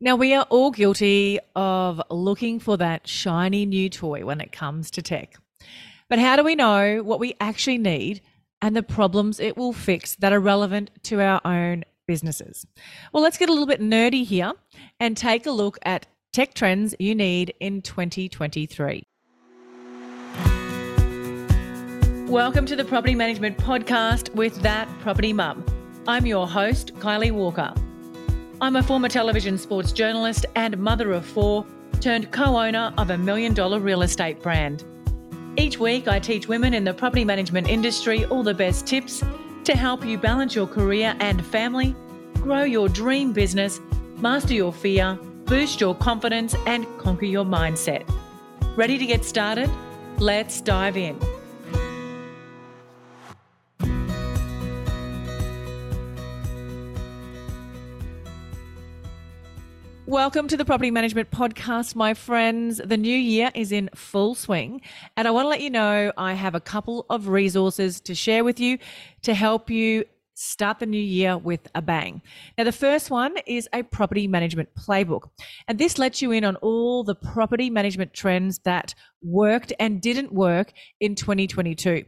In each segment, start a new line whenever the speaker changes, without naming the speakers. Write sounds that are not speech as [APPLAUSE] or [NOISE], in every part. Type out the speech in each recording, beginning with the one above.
Now, we are all guilty of looking for that shiny new toy when it comes to tech. But how do we know what we actually need and the problems it will fix that are relevant to our own businesses? Well, let's get a little bit nerdy here and take a look at tech trends you need in 2023. Welcome to the Property Management Podcast with That Property Mum. I'm your host, Kylie Walker. I'm a former television sports journalist and mother of four, turned co owner of a million dollar real estate brand. Each week, I teach women in the property management industry all the best tips to help you balance your career and family, grow your dream business, master your fear, boost your confidence, and conquer your mindset. Ready to get started? Let's dive in. Welcome to the Property Management Podcast, my friends. The new year is in full swing, and I want to let you know I have a couple of resources to share with you to help you start the new year with a bang. Now, the first one is a property management playbook, and this lets you in on all the property management trends that worked and didn't work in 2022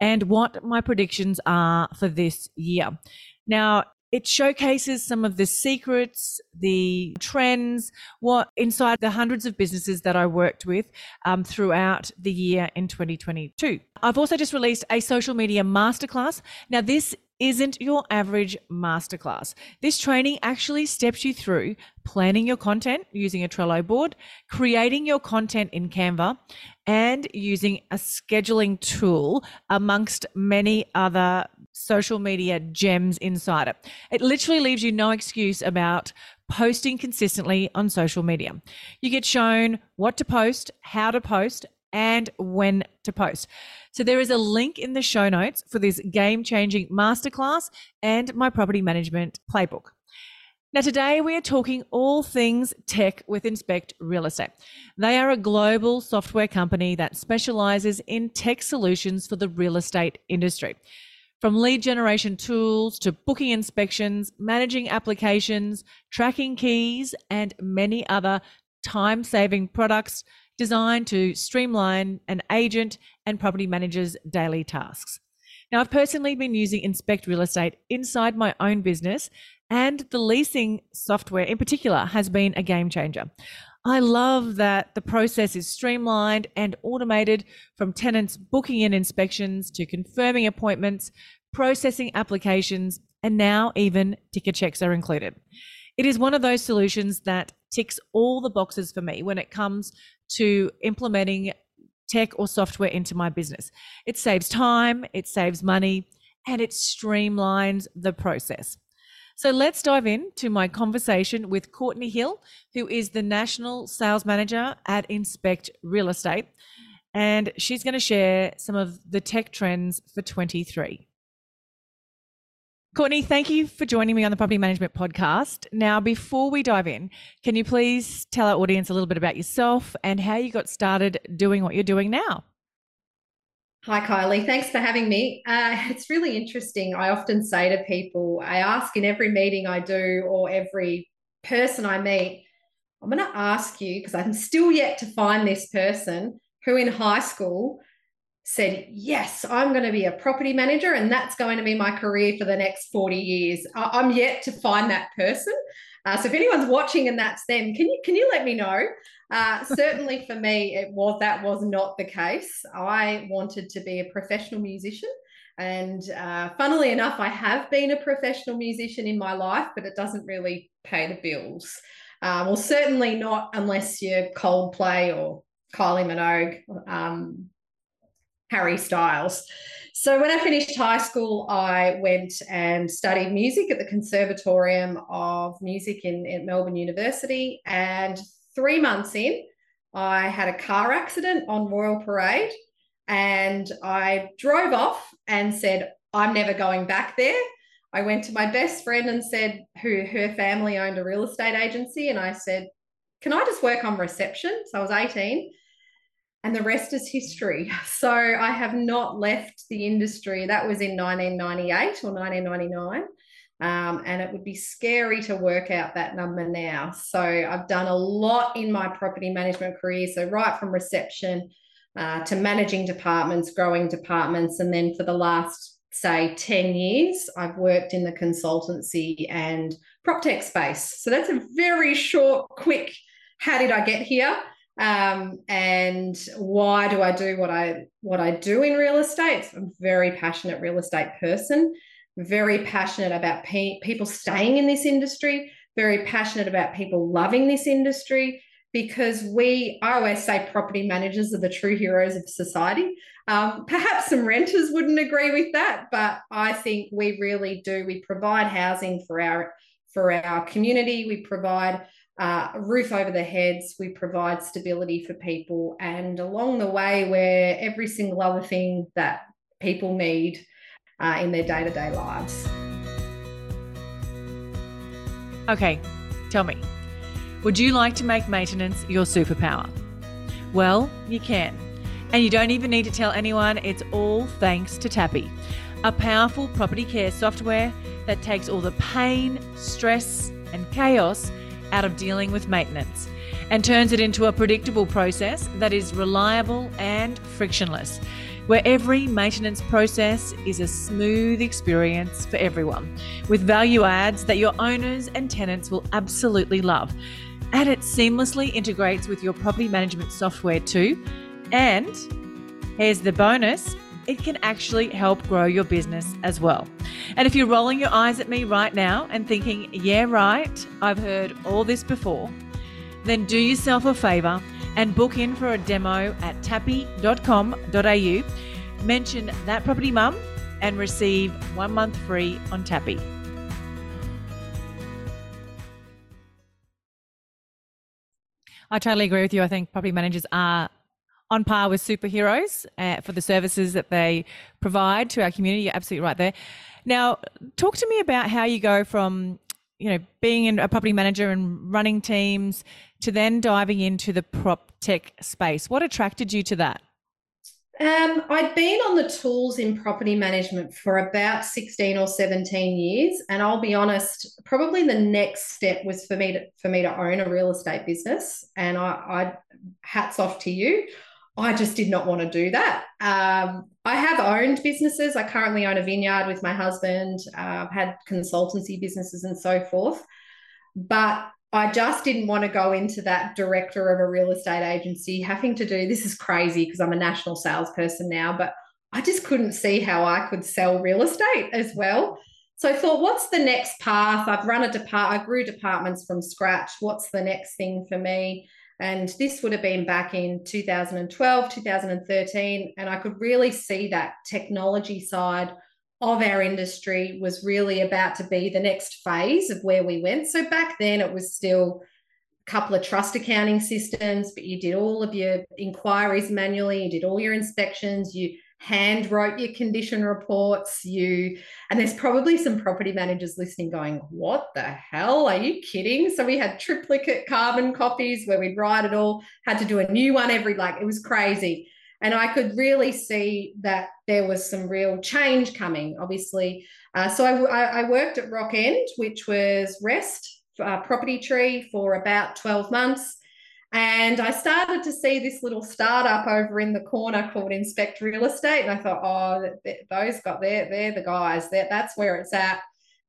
and what my predictions are for this year. Now, it showcases some of the secrets, the trends, what inside the hundreds of businesses that I worked with um, throughout the year in 2022. I've also just released a social media masterclass. Now, this isn't your average masterclass. This training actually steps you through planning your content using a Trello board, creating your content in Canva, and using a scheduling tool amongst many other social media gems inside it. It literally leaves you no excuse about posting consistently on social media. You get shown what to post, how to post, and when to post. So there is a link in the show notes for this game changing masterclass and my property management playbook. Now, today we are talking all things tech with Inspect Real Estate. They are a global software company that specializes in tech solutions for the real estate industry. From lead generation tools to booking inspections, managing applications, tracking keys, and many other time saving products designed to streamline an agent and property manager's daily tasks. Now, I've personally been using Inspect Real Estate inside my own business, and the leasing software in particular has been a game changer. I love that the process is streamlined and automated from tenants booking in inspections to confirming appointments, processing applications, and now even ticket checks are included. It is one of those solutions that ticks all the boxes for me when it comes to implementing tech or software into my business. It saves time, it saves money, and it streamlines the process. So let's dive into my conversation with Courtney Hill, who is the National Sales Manager at Inspect Real Estate. And she's going to share some of the tech trends for 23. Courtney, thank you for joining me on the Property Management Podcast. Now, before we dive in, can you please tell our audience a little bit about yourself and how you got started doing what you're doing now?
Hi, Kylie. Thanks for having me. Uh, [LAUGHS] it's really interesting. I often say to people, I ask in every meeting I do or every person I meet, I'm going to ask you, because I'm still yet to find this person who in high school said, Yes, I'm going to be a property manager and that's going to be my career for the next 40 years. I'm yet to find that person. Uh, so if anyone's watching and that's them, can you can you let me know? Uh, [LAUGHS] certainly for me, it was that was not the case. I wanted to be a professional musician. And uh, funnily enough, I have been a professional musician in my life, but it doesn't really pay the bills. Uh, well, certainly not unless you're Coldplay or Kylie Minogue, um, Harry Styles. So when I finished high school, I went and studied music at the Conservatorium of Music in, in Melbourne University. And three months in, I had a car accident on Royal Parade. And I drove off and said, I'm never going back there. I went to my best friend and said, who her family owned a real estate agency. And I said, Can I just work on reception? So I was 18 and the rest is history. [LAUGHS] So I have not left the industry. That was in 1998 or 1999. Um, and it would be scary to work out that number now. So I've done a lot in my property management career. So, right from reception uh, to managing departments, growing departments, and then for the last, say, 10 years, I've worked in the consultancy and prop tech space. So, that's a very short, quick how did I get here? Um, and why do I do what I what I do in real estate? I'm a very passionate real estate person very passionate about pe- people staying in this industry, very passionate about people loving this industry because we, I always say property managers are the true heroes of society. Um, perhaps some renters wouldn't agree with that, but I think we really do. We provide housing for our for our community. We provide uh, roof over their heads. We provide stability for people, and along the way, we're every single other thing that people need uh, in their day to day lives.
Okay, tell me, would you like to make maintenance your superpower? Well, you can. And you don't even need to tell anyone, it's all thanks to Tapi, a powerful property care software that takes all the pain, stress, and chaos out of dealing with maintenance and turns it into a predictable process that is reliable and frictionless where every maintenance process is a smooth experience for everyone, with value adds that your owners and tenants will absolutely love. And it seamlessly integrates with your property management software too. And here's the bonus it can actually help grow your business as well. And if you're rolling your eyes at me right now and thinking, yeah, right, I've heard all this before, then do yourself a favor and book in for a demo at tapi.com.au. Mention that property mum and receive one month free on Tapi. I totally agree with you. I think property managers are on par with superheroes uh, for the services that they provide to our community. You're absolutely right there. Now, talk to me about how you go from you know, being a property manager and running teams to then diving into the prop tech space. What attracted you to that?
Um, I'd been on the tools in property management for about 16 or 17 years. And I'll be honest, probably the next step was for me to for me to own a real estate business. And I, I hats off to you. I just did not want to do that. Um, I have owned businesses. I currently own a vineyard with my husband. Uh, I've had consultancy businesses and so forth. But I just didn't want to go into that director of a real estate agency having to do this is crazy because I'm a national salesperson now, but I just couldn't see how I could sell real estate as well. So I thought, what's the next path? I've run a depart, I grew departments from scratch. What's the next thing for me? And this would have been back in 2012, 2013. And I could really see that technology side of our industry was really about to be the next phase of where we went. So back then it was still a couple of trust accounting systems, but you did all of your inquiries manually, you did all your inspections, you hand wrote your condition reports you and there's probably some property managers listening going what the hell? Are you kidding? So we had triplicate carbon copies where we'd write it all had to do a new one every like it was crazy. And i could really see that there was some real change coming obviously. Uh, so I, I, worked at Rockend which was rest uh, property tree for about 12 months and I started to see this little startup over in the corner called Inspect Real Estate. And I thought, oh, those got there, they're the guys. They're, that's where it's at.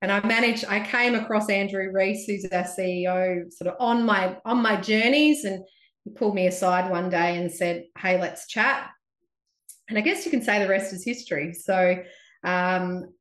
And I managed, I came across Andrew Reese, who's our CEO, sort of on my on my journeys. And he pulled me aside one day and said, Hey, let's chat. And I guess you can say the rest is history. So um,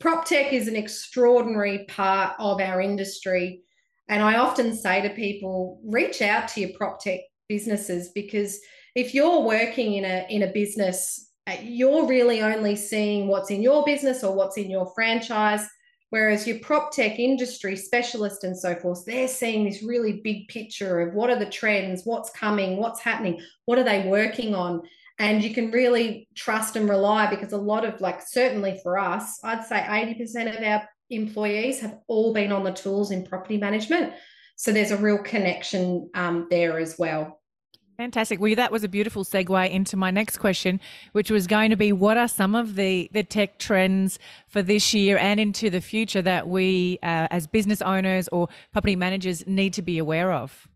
prop tech is an extraordinary part of our industry and I often say to people, reach out to your prop tech businesses because if you're working in a in a business, uh, you're really only seeing what's in your business or what's in your franchise. Whereas your prop tech industry specialist and so forth, they're seeing this really big picture of what are the trends, what's coming, what's happening, what are they working on. And you can really trust and rely because a lot of, like, certainly for us, I'd say 80% of our employees have all been on the tools in property management. So there's a real connection um, there as well.
Fantastic. Well, that was a beautiful segue into my next question, which was going to be what are some of the, the tech trends for this year and into the future that we, uh, as business owners or property managers, need to be aware of?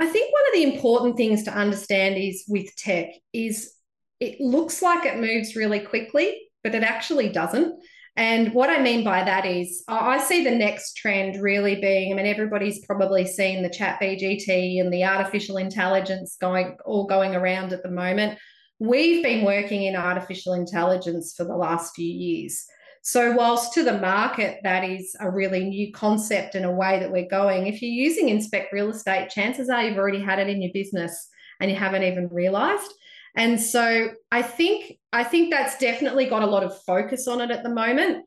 I think one of the important things to understand is with tech is it looks like it moves really quickly, but it actually doesn't. And what I mean by that is, I see the next trend really being I mean, everybody's probably seen the ChatGPT and the artificial intelligence going all going around at the moment. We've been working in artificial intelligence for the last few years. So, whilst to the market, that is a really new concept and a way that we're going, if you're using Inspect Real Estate, chances are you've already had it in your business and you haven't even realized. And so I think I think that's definitely got a lot of focus on it at the moment.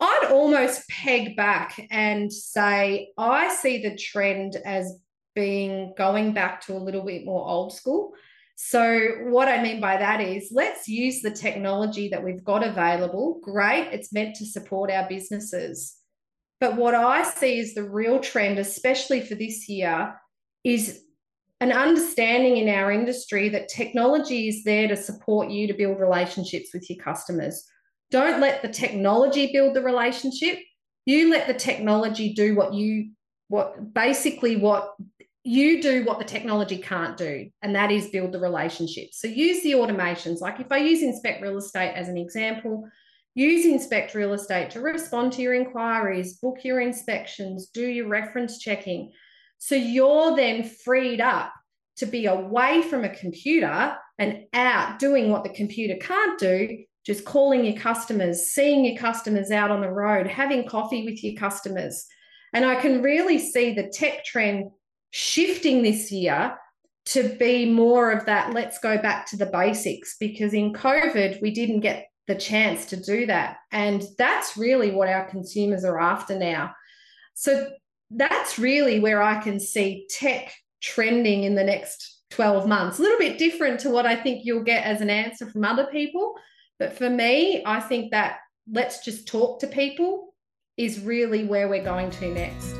I'd almost peg back and say I see the trend as being going back to a little bit more old school. So, what I mean by that is let's use the technology that we've got available. Great, it's meant to support our businesses. But what I see is the real trend, especially for this year, is an understanding in our industry that technology is there to support you to build relationships with your customers. Don't let the technology build the relationship. You let the technology do what you what basically what you do what the technology can't do, and that is build the relationship. So use the automations. Like if I use Inspect Real Estate as an example, use Inspect Real Estate to respond to your inquiries, book your inspections, do your reference checking. So you're then freed up to be away from a computer and out doing what the computer can't do, just calling your customers, seeing your customers out on the road, having coffee with your customers. And I can really see the tech trend shifting this year to be more of that let's go back to the basics because in COVID, we didn't get the chance to do that. And that's really what our consumers are after now. So that's really where I can see tech trending in the next 12 months. A little bit different to what I think you'll get as an answer from other people. But for me, I think that let's just talk to people is really where we're going to next.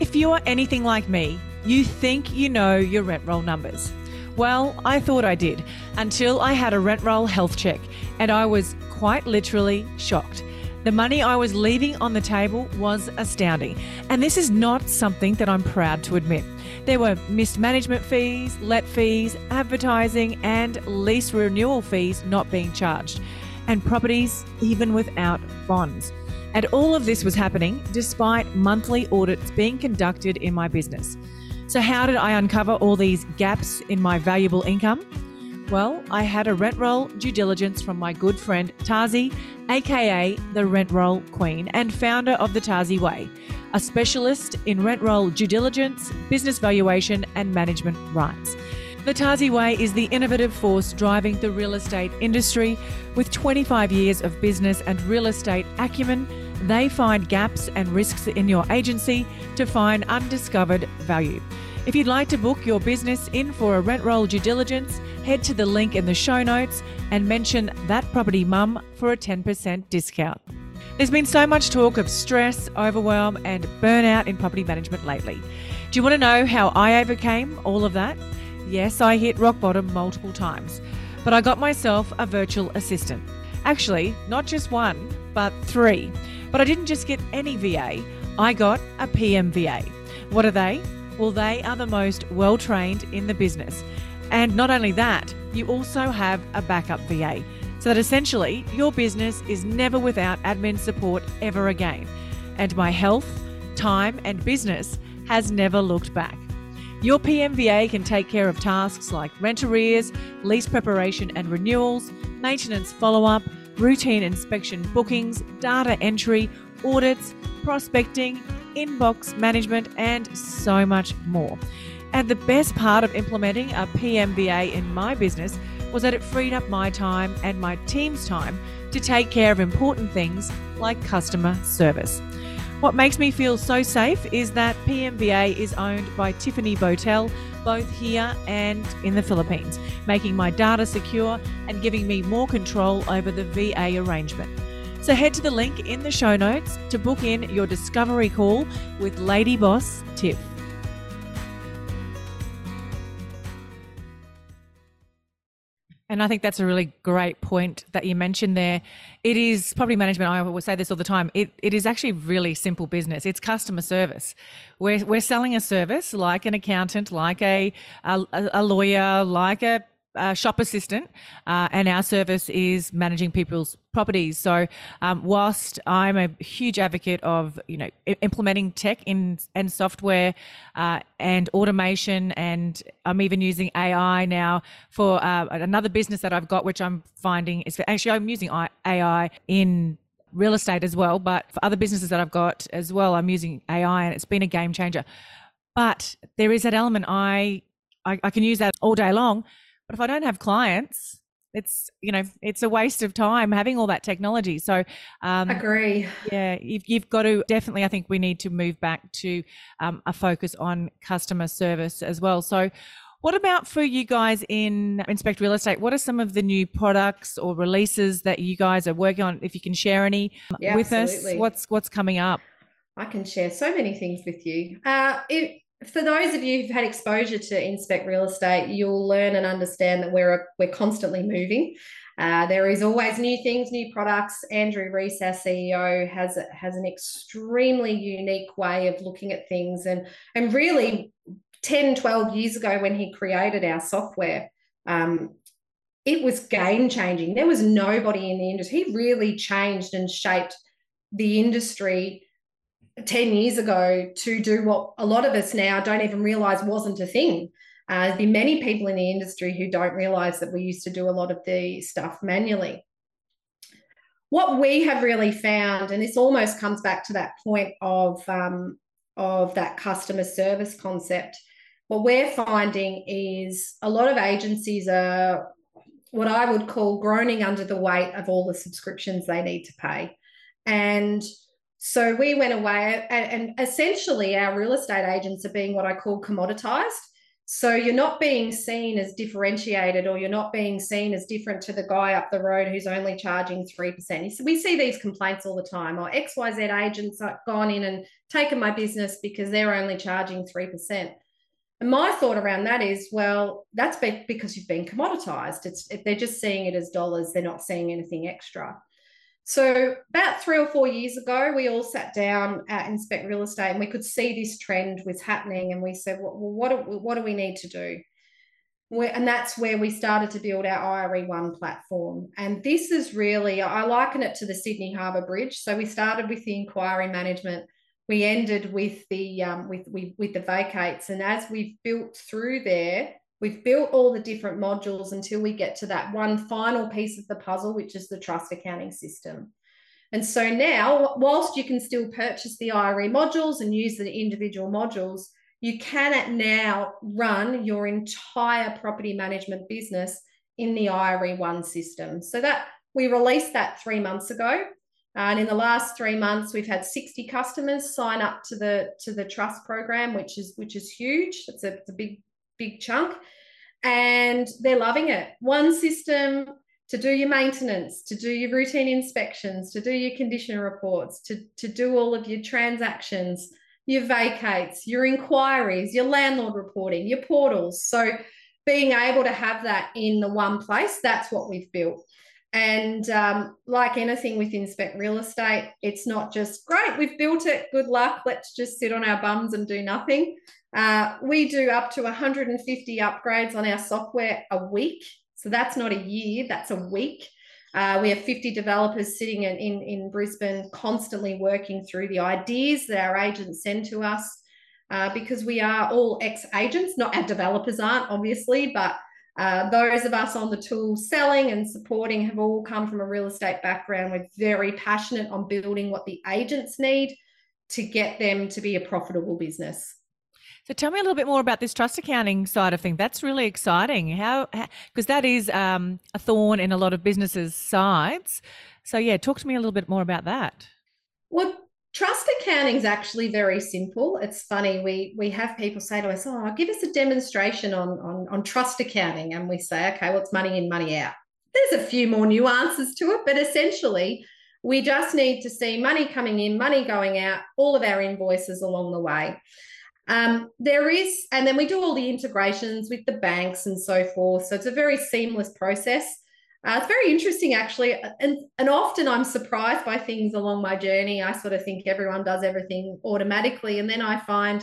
If you are anything like me, you think you know your rent roll numbers. Well, I thought I did until I had a rent roll health check and I was quite literally shocked. The money I was leaving on the table was astounding. And this is not something that I'm proud to admit. There were missed management fees, let fees, advertising, and lease renewal fees not being charged, and properties even without bonds. And all of this was happening despite monthly audits being conducted in my business. So, how did I uncover all these gaps in my valuable income? Well, I had a rent roll due diligence from my good friend Tarsi, aka the Rent Roll Queen and founder of the Tarsi Way, a specialist in rent roll due diligence, business valuation, and management rights. The Tarsi Way is the innovative force driving the real estate industry. With 25 years of business and real estate acumen, they find gaps and risks in your agency to find undiscovered value. If you'd like to book your business in for a rent roll due diligence, head to the link in the show notes and mention that property mum for a 10% discount. There's been so much talk of stress, overwhelm, and burnout in property management lately. Do you want to know how I overcame all of that? Yes, I hit rock bottom multiple times, but I got myself a virtual assistant. Actually, not just one, but three. But I didn't just get any VA, I got a PMVA. What are they? Well, they are the most well trained in the business. And not only that, you also have a backup VA. So that essentially your business is never without admin support ever again. And my health, time, and business has never looked back. Your PMVA can take care of tasks like rent arrears, lease preparation and renewals, maintenance follow up, routine inspection bookings, data entry, audits, prospecting, inbox management, and so much more. And the best part of implementing a PMVA in my business was that it freed up my time and my team's time to take care of important things like customer service. What makes me feel so safe is that PMVA is owned by Tiffany Botel, both here and in the Philippines, making my data secure and giving me more control over the VA arrangement. So head to the link in the show notes to book in your discovery call with Lady Boss Tip. And I think that's a really great point that you mentioned there. It is property management. I will say this all the time. It, it is actually really simple business. It's customer service. We're, we're selling a service like an accountant, like a, a, a lawyer, like a, a shop assistant. Uh, and our service is managing people's properties. So, um, whilst I'm a huge advocate of you know implementing tech in and software uh, and automation, and I'm even using AI now for uh, another business that I've got, which I'm finding is actually I'm using AI in real estate as well, but for other businesses that I've got as well, I'm using AI, and it's been a game changer. But there is that element I, I, I can use that all day long but if I don't have clients, it's you know it's a waste of time having all that technology. So
um, agree.
Yeah, you've, you've got to definitely. I think we need to move back to um, a focus on customer service as well. So. What about for you guys in Inspect Real Estate? What are some of the new products or releases that you guys are working on? If you can share any yeah, with absolutely. us, what's what's coming up?
I can share so many things with you. Uh, it, for those of you who've had exposure to inspect real estate, you'll learn and understand that we're we're constantly moving. Uh, there is always new things, new products. Andrew Reese, our CEO, has has an extremely unique way of looking at things, and and really, 10, 12 years ago when he created our software, um, it was game changing. There was nobody in the industry. He really changed and shaped the industry 10 years ago to do what a lot of us now don't even realize wasn't a thing. Uh, there's been many people in the industry who don't realize that we used to do a lot of the stuff manually. What we have really found, and this almost comes back to that point of, um, of that customer service concept, what we're finding is a lot of agencies are what I would call groaning under the weight of all the subscriptions they need to pay. And so we went away, and, and essentially, our real estate agents are being what I call commoditized. So you're not being seen as differentiated, or you're not being seen as different to the guy up the road who's only charging 3%. We see these complaints all the time. Oh, or XYZ agents have gone in and taken my business because they're only charging 3%. And my thought around that is, well, that's because you've been commoditized. It's they're just seeing it as dollars. They're not seeing anything extra. So, about three or four years ago, we all sat down at Inspect Real Estate and we could see this trend was happening. And we said, well, what, do, what do we need to do? and that's where we started to build our IRE1 platform. And this is really, I liken it to the Sydney Harbour Bridge. So, we started with the inquiry management. We ended with the um, with, with with the vacates, and as we've built through there, We've built all the different modules until we get to that one final piece of the puzzle, which is the trust accounting system. And so now, whilst you can still purchase the IRE modules and use the individual modules, you can now run your entire property management business in the IRE1 system. So that we released that three months ago. And in the last three months, we've had 60 customers sign up to the to the trust program, which is which is huge. It's a, it's a big big chunk, and they're loving it. One system to do your maintenance, to do your routine inspections, to do your condition reports, to, to do all of your transactions, your vacates, your inquiries, your landlord reporting, your portals. So being able to have that in the one place, that's what we've built. And um, like anything with Inspect Real Estate, it's not just great, we've built it, good luck, let's just sit on our bums and do nothing. Uh, we do up to 150 upgrades on our software a week. So that's not a year, that's a week. Uh, we have 50 developers sitting in, in, in, Brisbane constantly working through the ideas that our agents send to us uh, because we are all ex agents, not our developers aren't, obviously, but uh, those of us on the tool selling and supporting have all come from a real estate background. We're very passionate on building what the agents need to get them to be a profitable business.
Tell me a little bit more about this trust accounting side of things. That's really exciting. How because that is um, a thorn in a lot of businesses' sides. So yeah, talk to me a little bit more about that.
Well, trust accounting is actually very simple. It's funny we we have people say to us, "Oh, give us a demonstration on on on trust accounting," and we say, "Okay, what's money in, money out?" There's a few more nuances to it, but essentially. We just need to see money coming in, money going out, all of our invoices along the way. Um, there is, and then we do all the integrations with the banks and so forth. So it's a very seamless process. Uh, it's very interesting, actually, and and often I'm surprised by things along my journey. I sort of think everyone does everything automatically, and then I find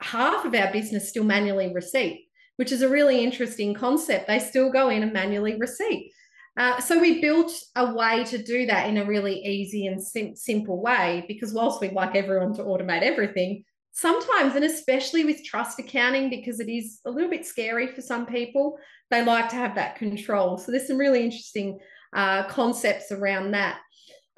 half of our business still manually receipt, which is a really interesting concept. They still go in and manually receipt. Uh, so we built a way to do that in a really easy and sim- simple way because whilst we'd like everyone to automate everything, sometimes, and especially with trust accounting, because it is a little bit scary for some people, they like to have that control. So there's some really interesting uh, concepts around that.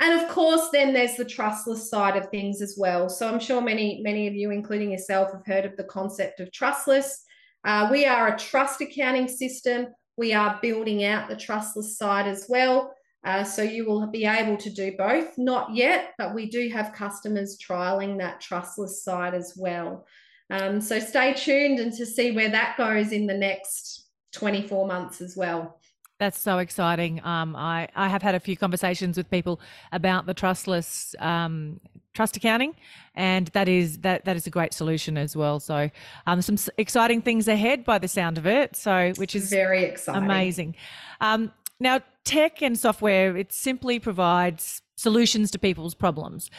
And of course, then there's the trustless side of things as well. So I'm sure many, many of you, including yourself, have heard of the concept of trustless. Uh, we are a trust accounting system. We are building out the trustless side as well. Uh, so you will be able to do both. Not yet, but we do have customers trialing that trustless side as well. Um, so stay tuned and to see where that goes in the next 24 months as well.
That's so exciting. Um, I, I have had a few conversations with people about the trustless um, trust accounting, and that is that that is a great solution as well. So, um, some exciting things ahead by the sound of it. So, which is
very exciting,
amazing. Now, tech and software, it simply provides solutions to people's problems.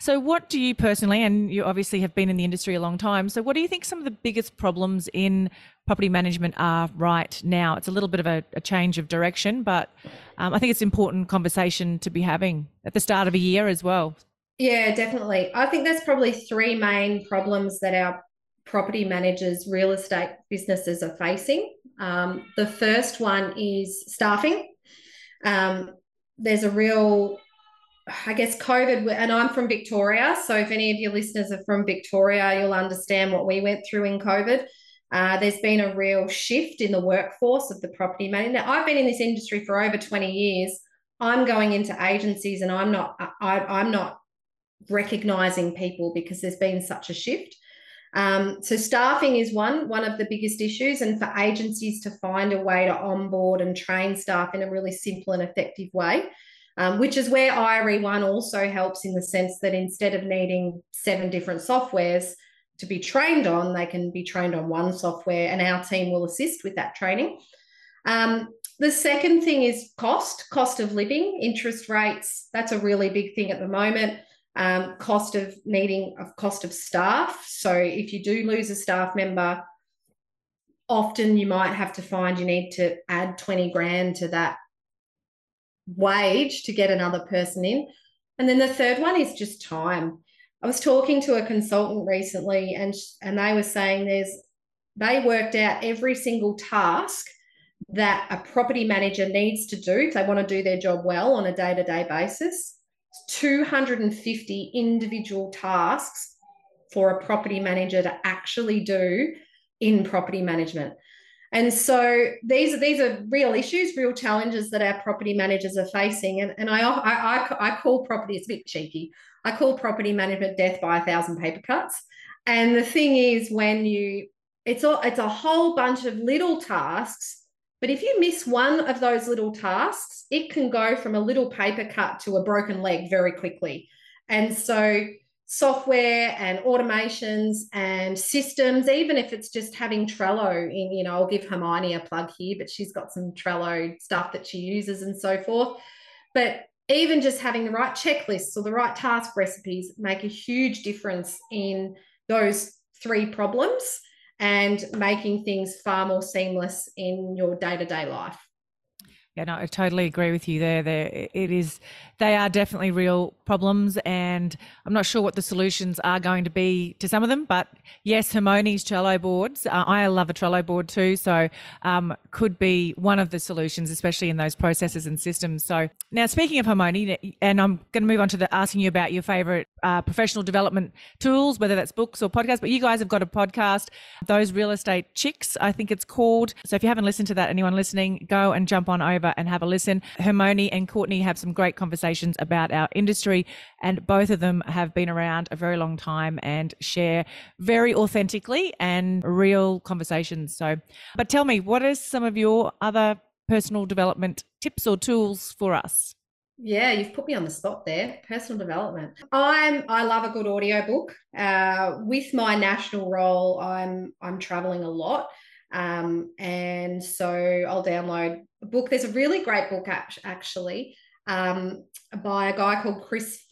So, what do you personally, and you obviously have been in the industry a long time, so what do you think some of the biggest problems in property management are right now? It's a little bit of a, a change of direction, but um, I think it's an important conversation to be having at the start of a year as well.
Yeah, definitely. I think there's probably three main problems that our property managers, real estate businesses are facing. Um, the first one is staffing. Um, there's a real, I guess, COVID, and I'm from Victoria. So if any of your listeners are from Victoria, you'll understand what we went through in COVID. Uh, there's been a real shift in the workforce of the property manager. I've been in this industry for over 20 years. I'm going into agencies and I'm not I, I'm not recognizing people because there's been such a shift. Um, so staffing is one one of the biggest issues, and for agencies to find a way to onboard and train staff in a really simple and effective way, um, which is where IRE One also helps in the sense that instead of needing seven different softwares to be trained on, they can be trained on one software, and our team will assist with that training. Um, the second thing is cost, cost of living, interest rates. That's a really big thing at the moment um, cost of needing a cost of staff. So if you do lose a staff member, often you might have to find you need to add 20 grand to that wage to get another person in. And then the third one is just time. I was talking to a consultant recently and and they were saying there's they worked out every single task that a property manager needs to do if they want to do their job well on a day-to-day basis 250 individual tasks for a property manager to actually do in property management. And so these, are these are real issues, real challenges that our property managers are facing. And, and I, I, I, call property, it's a bit cheeky, I call property management death by a thousand paper cuts. And the thing is, when you, it's all it's a whole bunch of little tasks but if you miss one of those little tasks, it can go from a little paper cut to a broken leg very quickly. And so, software and automations and systems, even if it's just having Trello in, you know, I'll give Hermione a plug here, but she's got some Trello stuff that she uses and so forth. But even just having the right checklists or the right task recipes make a huge difference in those three problems and making things far more seamless in your day to day life.
Yeah, no, I totally agree with you there. There, it is. They are definitely real problems, and I'm not sure what the solutions are going to be to some of them. But yes, Hermione's Trello boards. Uh, I love a Trello board too, so um, could be one of the solutions, especially in those processes and systems. So now, speaking of Hermione, and I'm going to move on to the asking you about your favorite uh, professional development tools, whether that's books or podcasts. But you guys have got a podcast, those real estate chicks, I think it's called. So if you haven't listened to that, anyone listening, go and jump on over and have a listen. Hermione and Courtney have some great conversations about our industry, and both of them have been around a very long time and share very authentically and real conversations. So, but tell me, what are some of your other personal development tips or tools for us?
Yeah, you've put me on the spot there. Personal development. I'm I love a good audiobook. Uh, with my national role, I'm I'm traveling a lot. Um, and so I'll download a book. There's a really great book actually um, by a guy called Chris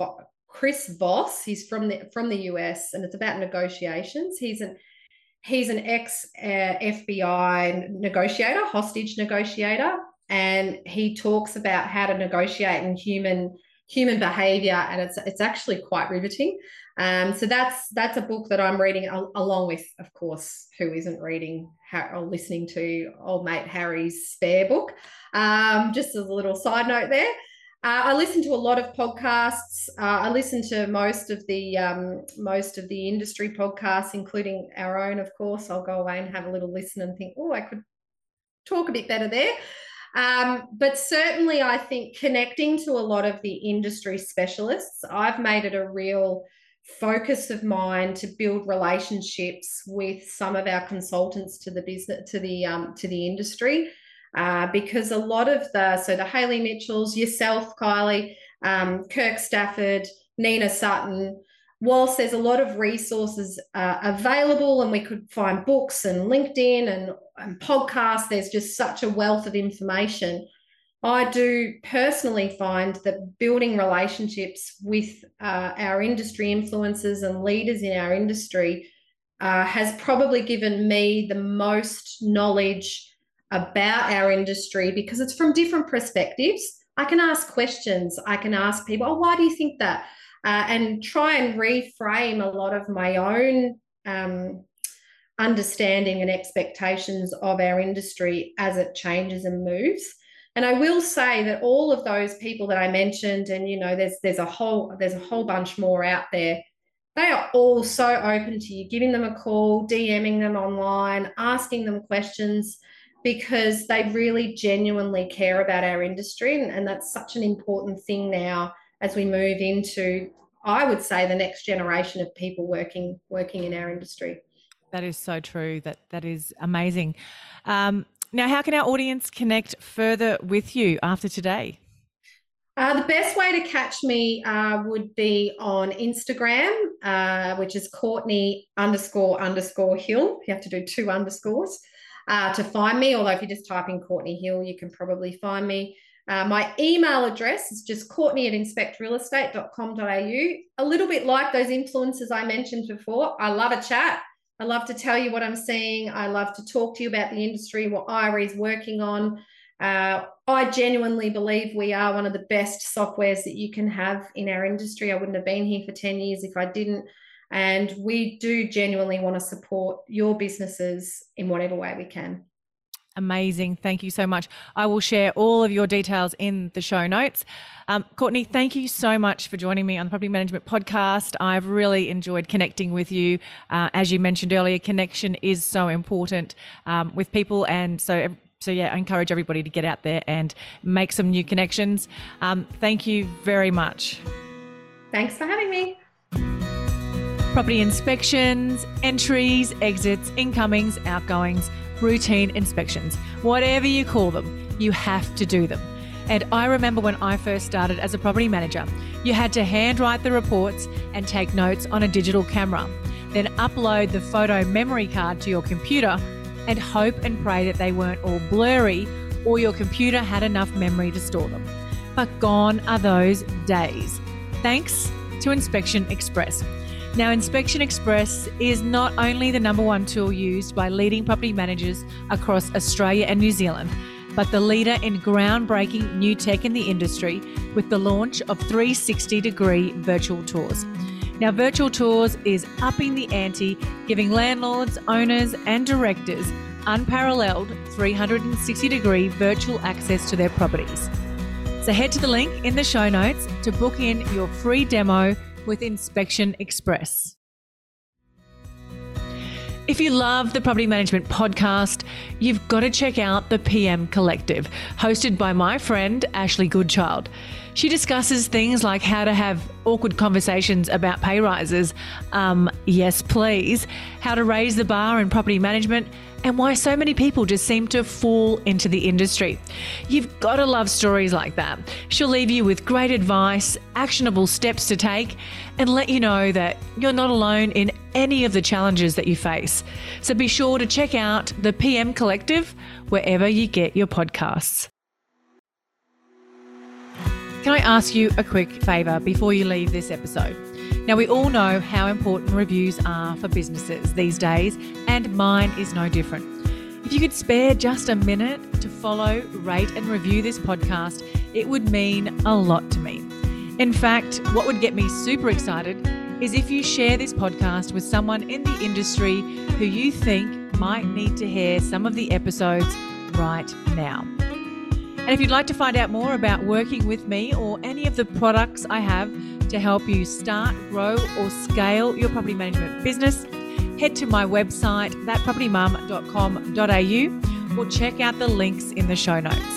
Chris Voss. He's from the from the US, and it's about negotiations. He's an he's an ex uh, FBI negotiator, hostage negotiator, and he talks about how to negotiate in human human behavior, and it's it's actually quite riveting. Um, so that's that's a book that I'm reading along with, of course, who isn't reading or listening to old mate Harry's spare book. Um, just as a little side note there. Uh, I listen to a lot of podcasts. Uh, I listen to most of the um, most of the industry podcasts, including our own, of course. I'll go away and have a little listen and think, oh, I could talk a bit better there. Um, but certainly, I think connecting to a lot of the industry specialists, I've made it a real focus of mine to build relationships with some of our consultants to the business to the um, to the industry uh, because a lot of the so the Haley Mitchells, yourself, Kylie, um, Kirk Stafford, Nina Sutton. Whilst there's a lot of resources uh, available, and we could find books and LinkedIn and, and podcasts, there's just such a wealth of information. I do personally find that building relationships with uh, our industry influencers and leaders in our industry uh, has probably given me the most knowledge about our industry because it's from different perspectives. I can ask questions. I can ask people, oh, why do you think that? Uh, and try and reframe a lot of my own um, understanding and expectations of our industry as it changes and moves. And I will say that all of those people that I mentioned, and you know, there's there's a whole there's a whole bunch more out there. They are all so open to you, giving them a call, DMing them online, asking them questions because they really genuinely care about our industry, and, and that's such an important thing now as we move into, I would say, the next generation of people working working in our industry.
That is so true. That that is amazing. Um, now, how can our audience connect further with you after today?
Uh, the best way to catch me uh, would be on Instagram, uh, which is Courtney underscore underscore Hill. You have to do two underscores uh, to find me. Although if you just type in Courtney Hill, you can probably find me. Uh, my email address is just courtney at inspectrealestate.com.au. A little bit like those influencers I mentioned before. I love a chat. I love to tell you what I'm seeing. I love to talk to you about the industry, what IRE is working on. Uh, I genuinely believe we are one of the best softwares that you can have in our industry. I wouldn't have been here for 10 years if I didn't. And we do genuinely want to support your businesses in whatever way we can.
Amazing. Thank you so much. I will share all of your details in the show notes. Um, Courtney, thank you so much for joining me on the Property Management Podcast. I've really enjoyed connecting with you. Uh, as you mentioned earlier, connection is so important um, with people. And so, so yeah, I encourage everybody to get out there and make some new connections. Um, thank you very much.
Thanks for having me.
Property inspections, entries, exits, incomings, outgoings routine inspections. Whatever you call them, you have to do them. And I remember when I first started as a property manager, you had to handwrite the reports and take notes on a digital camera, then upload the photo memory card to your computer and hope and pray that they weren't all blurry or your computer had enough memory to store them. But gone are those days. Thanks to Inspection Express. Now, Inspection Express is not only the number one tool used by leading property managers across Australia and New Zealand, but the leader in groundbreaking new tech in the industry with the launch of 360 degree virtual tours. Now, virtual tours is upping the ante, giving landlords, owners, and directors unparalleled 360 degree virtual access to their properties. So, head to the link in the show notes to book in your free demo with Inspection Express. If you love the Property Management Podcast, you've got to check out the PM Collective, hosted by my friend Ashley Goodchild. She discusses things like how to have awkward conversations about pay rises, um, yes, please, how to raise the bar in property management, and why so many people just seem to fall into the industry. You've got to love stories like that. She'll leave you with great advice, actionable steps to take, and let you know that you're not alone in any of the challenges that you face. So be sure to check out the PM Collective wherever you get your podcasts. Can I ask you a quick favour before you leave this episode? Now, we all know how important reviews are for businesses these days, and mine is no different. If you could spare just a minute to follow, rate, and review this podcast, it would mean a lot to me. In fact, what would get me super excited is if you share this podcast with someone in the industry who you think might need to hear some of the episodes right now. And if you'd like to find out more about working with me or any of the products I have, to help you start, grow, or scale your property management business, head to my website, thatpropertymum.com.au, or check out the links in the show notes.